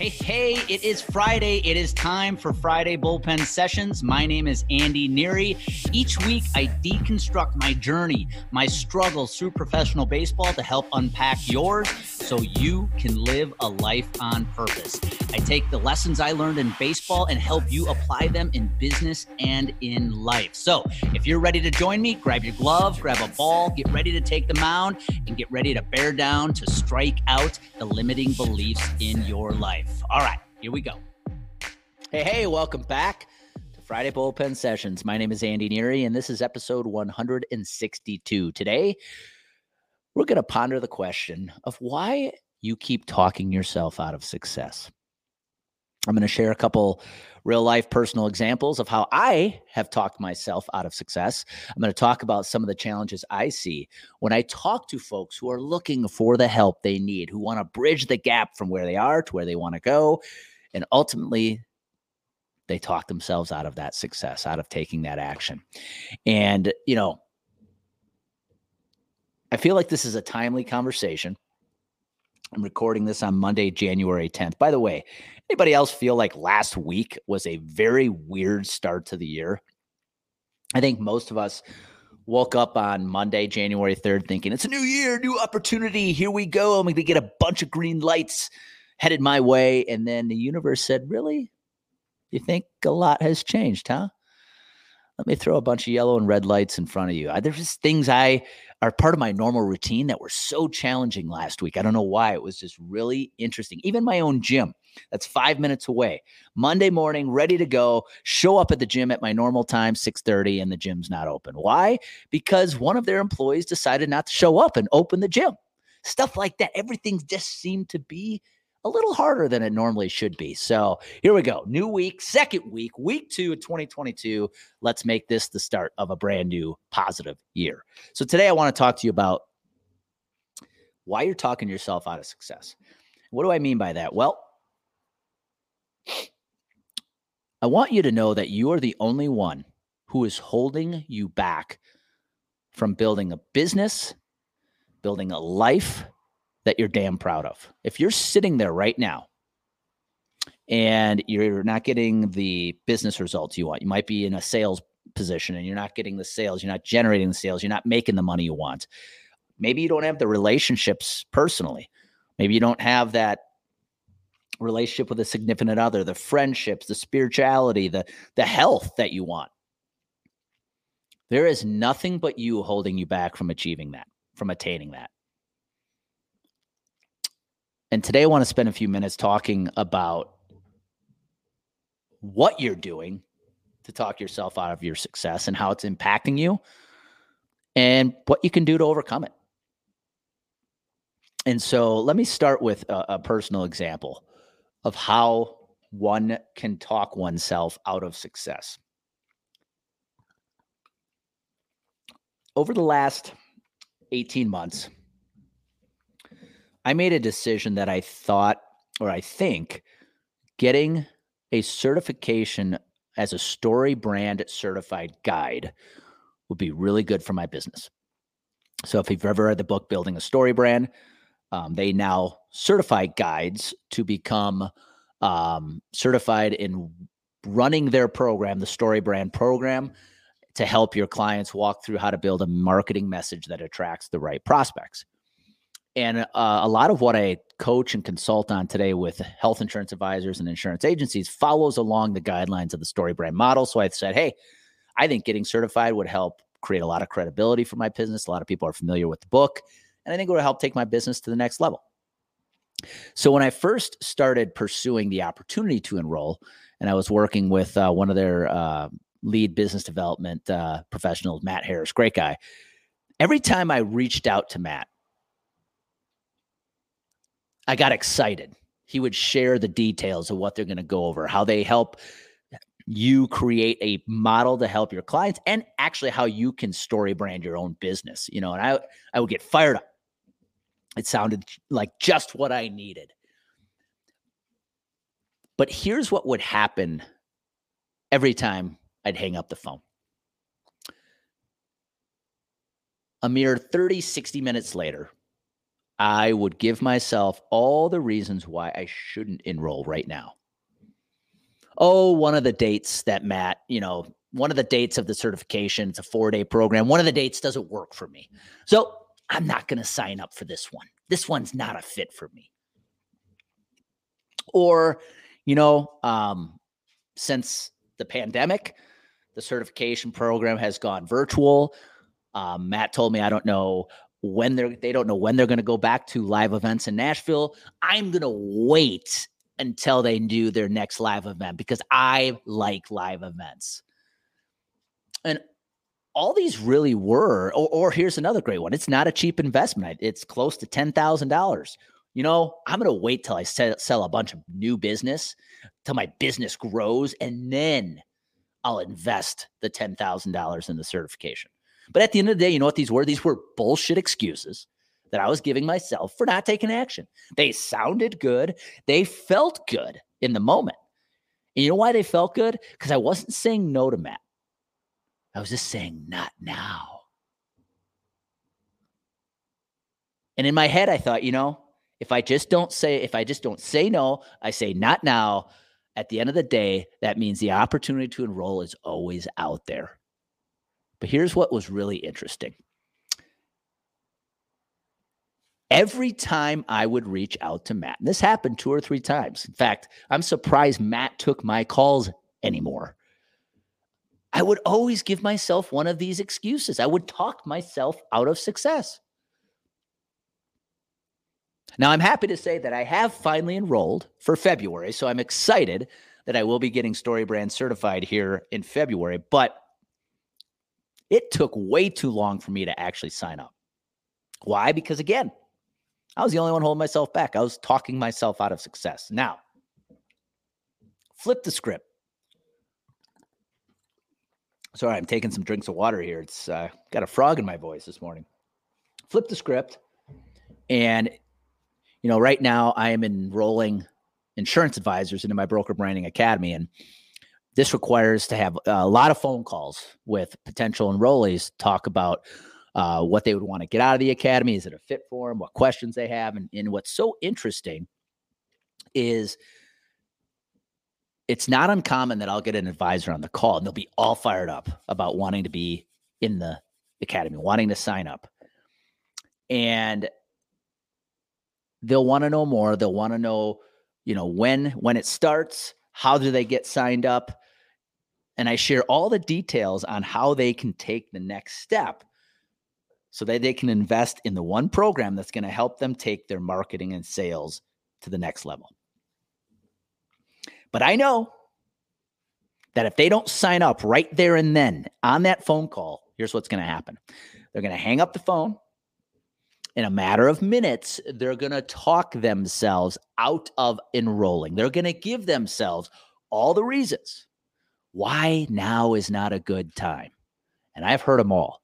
Hey, hey, it is Friday. It is time for Friday Bullpen Sessions. My name is Andy Neary. Each week, I deconstruct my journey, my struggles through professional baseball to help unpack yours so you can live a life on purpose. I take the lessons I learned in baseball and help you apply them in business and in life. So if you're ready to join me, grab your glove, grab a ball, get ready to take the mound, and get ready to bear down to strike out the limiting beliefs in your life. All right, here we go. Hey, hey, welcome back to Friday Bullpen Sessions. My name is Andy Neary, and this is episode 162. Today, we're going to ponder the question of why you keep talking yourself out of success. I'm going to share a couple real life personal examples of how I have talked myself out of success. I'm going to talk about some of the challenges I see when I talk to folks who are looking for the help they need, who want to bridge the gap from where they are to where they want to go. And ultimately, they talk themselves out of that success, out of taking that action. And, you know, I feel like this is a timely conversation. I'm recording this on Monday, January 10th. By the way, Anybody else feel like last week was a very weird start to the year? I think most of us woke up on Monday, January 3rd, thinking it's a new year, new opportunity. Here we go. I'm going to get a bunch of green lights headed my way. And then the universe said, Really? You think a lot has changed, huh? Let me throw a bunch of yellow and red lights in front of you. There's just things I are part of my normal routine that were so challenging last week. I don't know why. It was just really interesting. Even my own gym, that's five minutes away. Monday morning, ready to go. Show up at the gym at my normal time, 6:30, and the gym's not open. Why? Because one of their employees decided not to show up and open the gym. Stuff like that. Everything just seemed to be a little harder than it normally should be. So here we go. New week, second week, week two of 2022. Let's make this the start of a brand new positive year. So today I want to talk to you about why you're talking yourself out of success. What do I mean by that? Well, I want you to know that you are the only one who is holding you back from building a business, building a life, that you're damn proud of. If you're sitting there right now and you're not getting the business results you want, you might be in a sales position and you're not getting the sales, you're not generating the sales, you're not making the money you want. Maybe you don't have the relationships personally. Maybe you don't have that relationship with a significant other, the friendships, the spirituality, the the health that you want. There is nothing but you holding you back from achieving that, from attaining that. And today I want to spend a few minutes talking about what you're doing to talk yourself out of your success and how it's impacting you and what you can do to overcome it. And so let me start with a, a personal example of how one can talk oneself out of success. Over the last 18 months, I made a decision that I thought, or I think, getting a certification as a story brand certified guide would be really good for my business. So, if you've ever read the book Building a Story Brand, um, they now certify guides to become um, certified in running their program, the Story Brand program, to help your clients walk through how to build a marketing message that attracts the right prospects. And uh, a lot of what I coach and consult on today with health insurance advisors and insurance agencies follows along the guidelines of the story brand model. So I said, hey, I think getting certified would help create a lot of credibility for my business. A lot of people are familiar with the book, and I think it would help take my business to the next level. So when I first started pursuing the opportunity to enroll, and I was working with uh, one of their uh, lead business development uh, professionals, Matt Harris, great guy. Every time I reached out to Matt I got excited. He would share the details of what they're going to go over, how they help you create a model to help your clients and actually how you can story brand your own business, you know, and I I would get fired up. It sounded like just what I needed. But here's what would happen every time I'd hang up the phone. A mere 30, 60 minutes later, I would give myself all the reasons why I shouldn't enroll right now. Oh, one of the dates that Matt, you know, one of the dates of the certification, it's a four day program. One of the dates doesn't work for me. So I'm not going to sign up for this one. This one's not a fit for me. Or, you know, um, since the pandemic, the certification program has gone virtual. Um, Matt told me I don't know when they're they don't know when they're going to go back to live events in Nashville. I'm going to wait until they do their next live event because I like live events. And all these really were, or, or here's another great one. It's not a cheap investment. It's close to $10,000. You know, I'm going to wait till I sell, sell a bunch of new business, till my business grows, and then I'll invest the $10,000 in the certification. But at the end of the day, you know what these were? These were bullshit excuses that I was giving myself for not taking action. They sounded good, they felt good in the moment. And you know why they felt good? Because I wasn't saying no to Matt. I was just saying, not now. And in my head, I thought, you know, if I just don't say, if I just don't say no, I say not now. At the end of the day, that means the opportunity to enroll is always out there. But here's what was really interesting. Every time I would reach out to Matt, and this happened two or three times. In fact, I'm surprised Matt took my calls anymore. I would always give myself one of these excuses. I would talk myself out of success. Now, I'm happy to say that I have finally enrolled for February. So I'm excited that I will be getting StoryBrand certified here in February. But it took way too long for me to actually sign up. Why? Because again, I was the only one holding myself back. I was talking myself out of success. Now, flip the script. Sorry, I'm taking some drinks of water here. It's uh, got a frog in my voice this morning. Flip the script. And, you know, right now I am enrolling insurance advisors into my broker branding academy. And this requires to have a lot of phone calls with potential enrollees, talk about uh, what they would want to get out of the academy. Is it a fit for them? What questions they have? And, and what's so interesting is it's not uncommon that I'll get an advisor on the call and they'll be all fired up about wanting to be in the academy, wanting to sign up. And they'll want to know more. They'll want to know, you know, when when it starts, how do they get signed up? And I share all the details on how they can take the next step so that they can invest in the one program that's going to help them take their marketing and sales to the next level. But I know that if they don't sign up right there and then on that phone call, here's what's going to happen they're going to hang up the phone. In a matter of minutes, they're going to talk themselves out of enrolling. They're going to give themselves all the reasons why now is not a good time. And I've heard them all.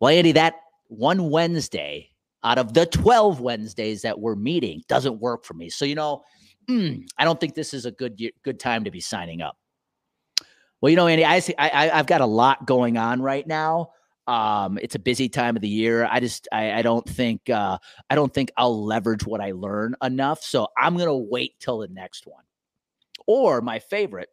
Well, Andy, that one Wednesday out of the 12 Wednesdays that we're meeting doesn't work for me. So, you know, mm, I don't think this is a good good time to be signing up. Well, you know, Andy, I I, I've got a lot going on right now. Um, it's a busy time of the year. I just I, I don't think uh, I don't think I'll leverage what I learn enough. So I'm gonna wait till the next one. Or my favorite,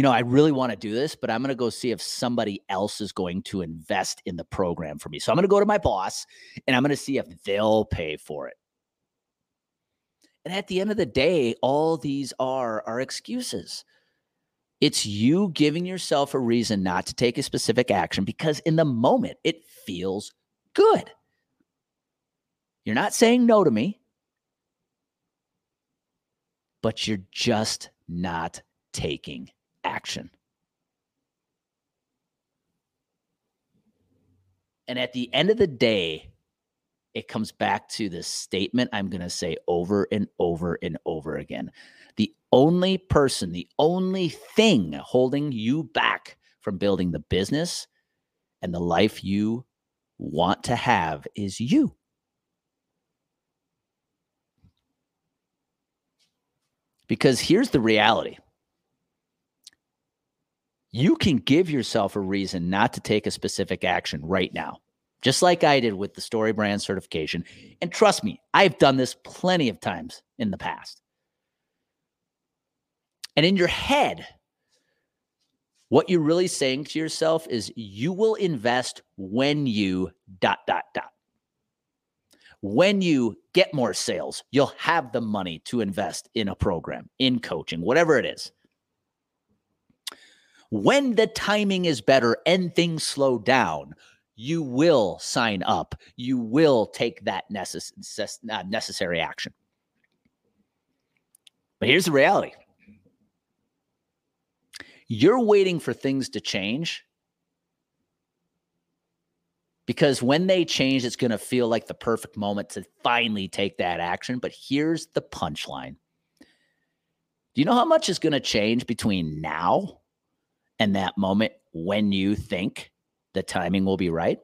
you know, I really want to do this, but I'm going to go see if somebody else is going to invest in the program for me. So I'm going to go to my boss and I'm going to see if they'll pay for it. And at the end of the day, all these are are excuses. It's you giving yourself a reason not to take a specific action because in the moment it feels good. You're not saying no to me, but you're just not taking action. And at the end of the day, it comes back to this statement I'm going to say over and over and over again. The only person, the only thing holding you back from building the business and the life you want to have is you. Because here's the reality you can give yourself a reason not to take a specific action right now. just like I did with the Story Brand certification. And trust me, I've done this plenty of times in the past. And in your head, what you're really saying to yourself is you will invest when you dot, dot, dot. When you get more sales, you'll have the money to invest in a program, in coaching, whatever it is. When the timing is better and things slow down, you will sign up. You will take that necess- uh, necessary action. But here's the reality you're waiting for things to change because when they change, it's going to feel like the perfect moment to finally take that action. But here's the punchline Do you know how much is going to change between now and that moment when you think the timing will be right?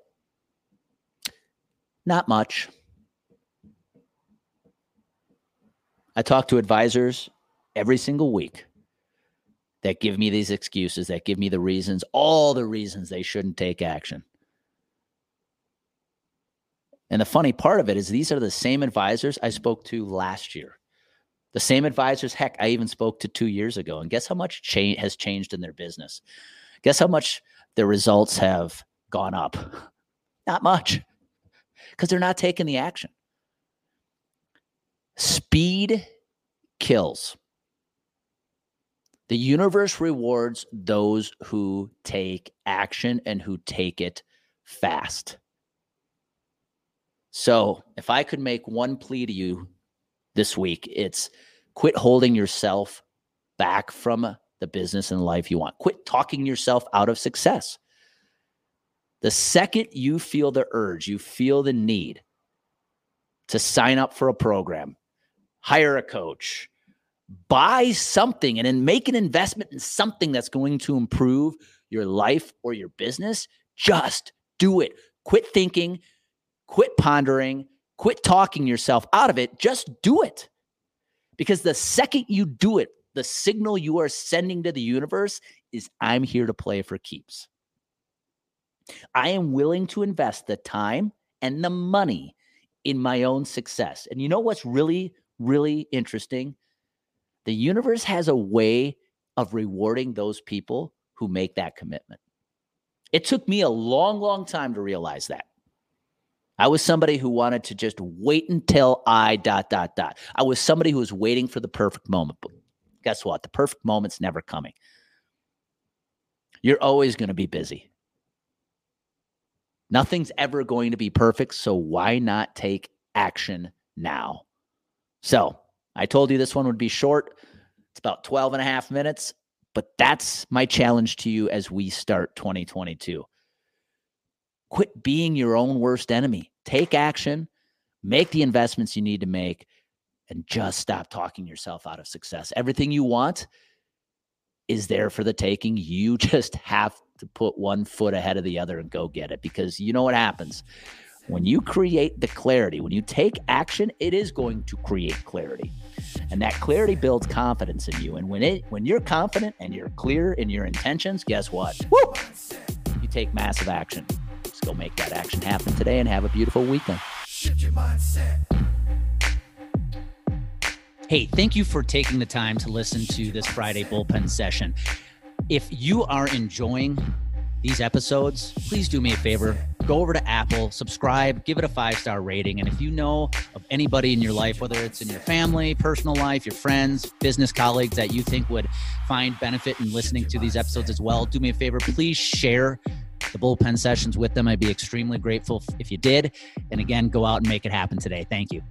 Not much. I talk to advisors every single week that give me these excuses, that give me the reasons, all the reasons they shouldn't take action. And the funny part of it is these are the same advisors I spoke to last year. The same advisors, heck, I even spoke to two years ago. And guess how much change has changed in their business? Guess how much their results have gone up? Not much, because they're not taking the action. Speed kills. The universe rewards those who take action and who take it fast. So, if I could make one plea to you this week, it's quit holding yourself back from uh, the business and life you want. Quit talking yourself out of success. The second you feel the urge, you feel the need to sign up for a program, hire a coach, buy something and then make an investment in something that's going to improve your life or your business, just do it. Quit thinking, quit pondering, quit talking yourself out of it. Just do it. Because the second you do it, the signal you are sending to the universe is I'm here to play for keeps. I am willing to invest the time and the money in my own success. And you know what's really, really interesting? The universe has a way of rewarding those people who make that commitment. It took me a long, long time to realize that. I was somebody who wanted to just wait until I dot, dot, dot. I was somebody who was waiting for the perfect moment. But guess what? The perfect moment's never coming. You're always going to be busy. Nothing's ever going to be perfect. So why not take action now? So I told you this one would be short. It's about 12 and a half minutes, but that's my challenge to you as we start 2022. Quit being your own worst enemy. Take action, make the investments you need to make, and just stop talking yourself out of success. Everything you want is there for the taking. You just have to put one foot ahead of the other and go get it because you know what happens when you create the clarity, when you take action, it is going to create clarity. And that clarity builds confidence in you. And when it when you're confident and you're clear in your intentions, guess what? Woo! You take massive action. Let's go make that action happen today and have a beautiful weekend. Hey, thank you for taking the time to listen to this Friday bullpen session. If you are enjoying these episodes, please do me a favor. Go over to Apple, subscribe, give it a five star rating. And if you know of anybody in your life, whether it's in your family, personal life, your friends, business colleagues that you think would find benefit in listening to these episodes as well, do me a favor. Please share the bullpen sessions with them. I'd be extremely grateful if you did. And again, go out and make it happen today. Thank you.